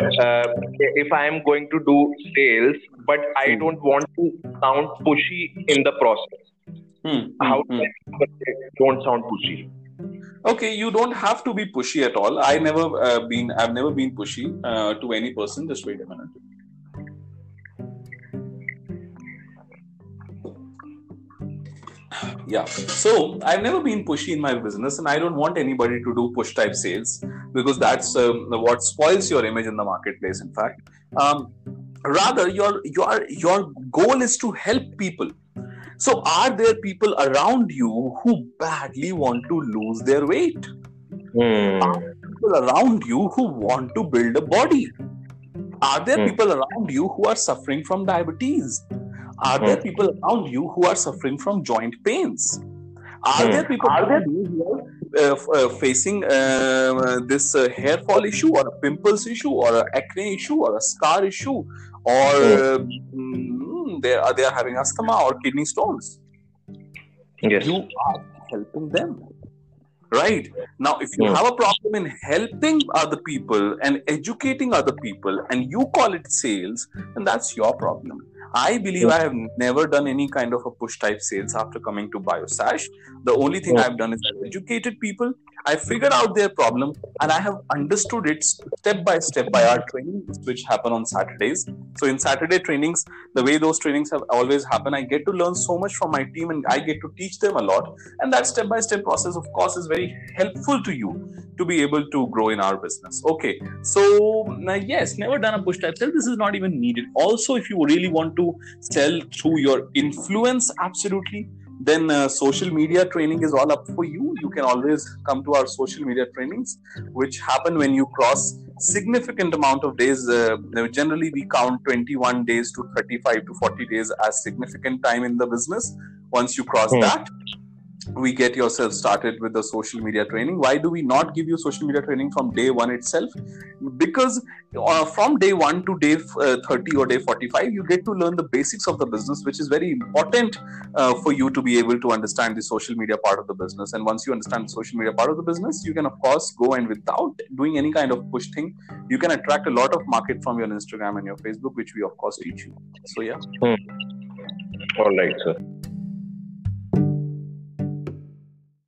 uh, if I am going to do sales, but I Hmm. don't want to sound pushy in the process. Hmm, How hmm, do hmm. I don't sound pushy? Okay, you don't have to be pushy at all. I never uh, been. I've never been pushy uh, to any person. Just wait a minute. Yeah. So I've never been pushy in my business, and I don't want anybody to do push type sales because that's um, what spoils your image in the marketplace. In fact, um, rather your your your goal is to help people. So are there people around you who badly want to lose their weight? people around you who want to build a body? Are there Hmm. people around you who are suffering from diabetes? Are there Hmm. people around you who are suffering from joint pains? Are Hmm. there people around you who are uh, uh, facing uh, this uh, hair fall issue or a pimples issue or an acne issue or a scar issue or mm, they are they are having asthma or kidney stones? Yes. you are helping them right now if you Hmm. have a problem in helping other people and educating other people and you call it sales then that's your problem i believe i have never done any kind of a push type sales after coming to biosash. The only thing i've done is i've educated people. I figured out their problem and i have understood it step by step by our trainings which happen on saturdays. So in saturday trainings the way those trainings have always happened i get to learn so much from my team and i get to teach them a lot. And that step by step process of course is very helpful to you to be able to grow in our business. Okay. So uh, yes never done a push type sell this is not even needed. Also if you really want to sell through your influence absolutely. Then uh, social media training is all up for you. You can always come to our social media trainings which happen when you cross significant amount of days. Uh, generally we count 21 days to 35 to 40 days as significant time in the business once you cross Hmm. that we get yourself started with the social media training. Why do we not give you social media training from day one itself? Because uh, from day one to day uh, 30 or day 45 you get to learn the basics of the business which is very important uh, for you to be able to understand the social media part of the business. And once you understand the social media part of the business you can of course go and without doing any kind of push thing you can attract a lot of market from your instagram and your facebook which we of course teach you. So yeah. All right, sir.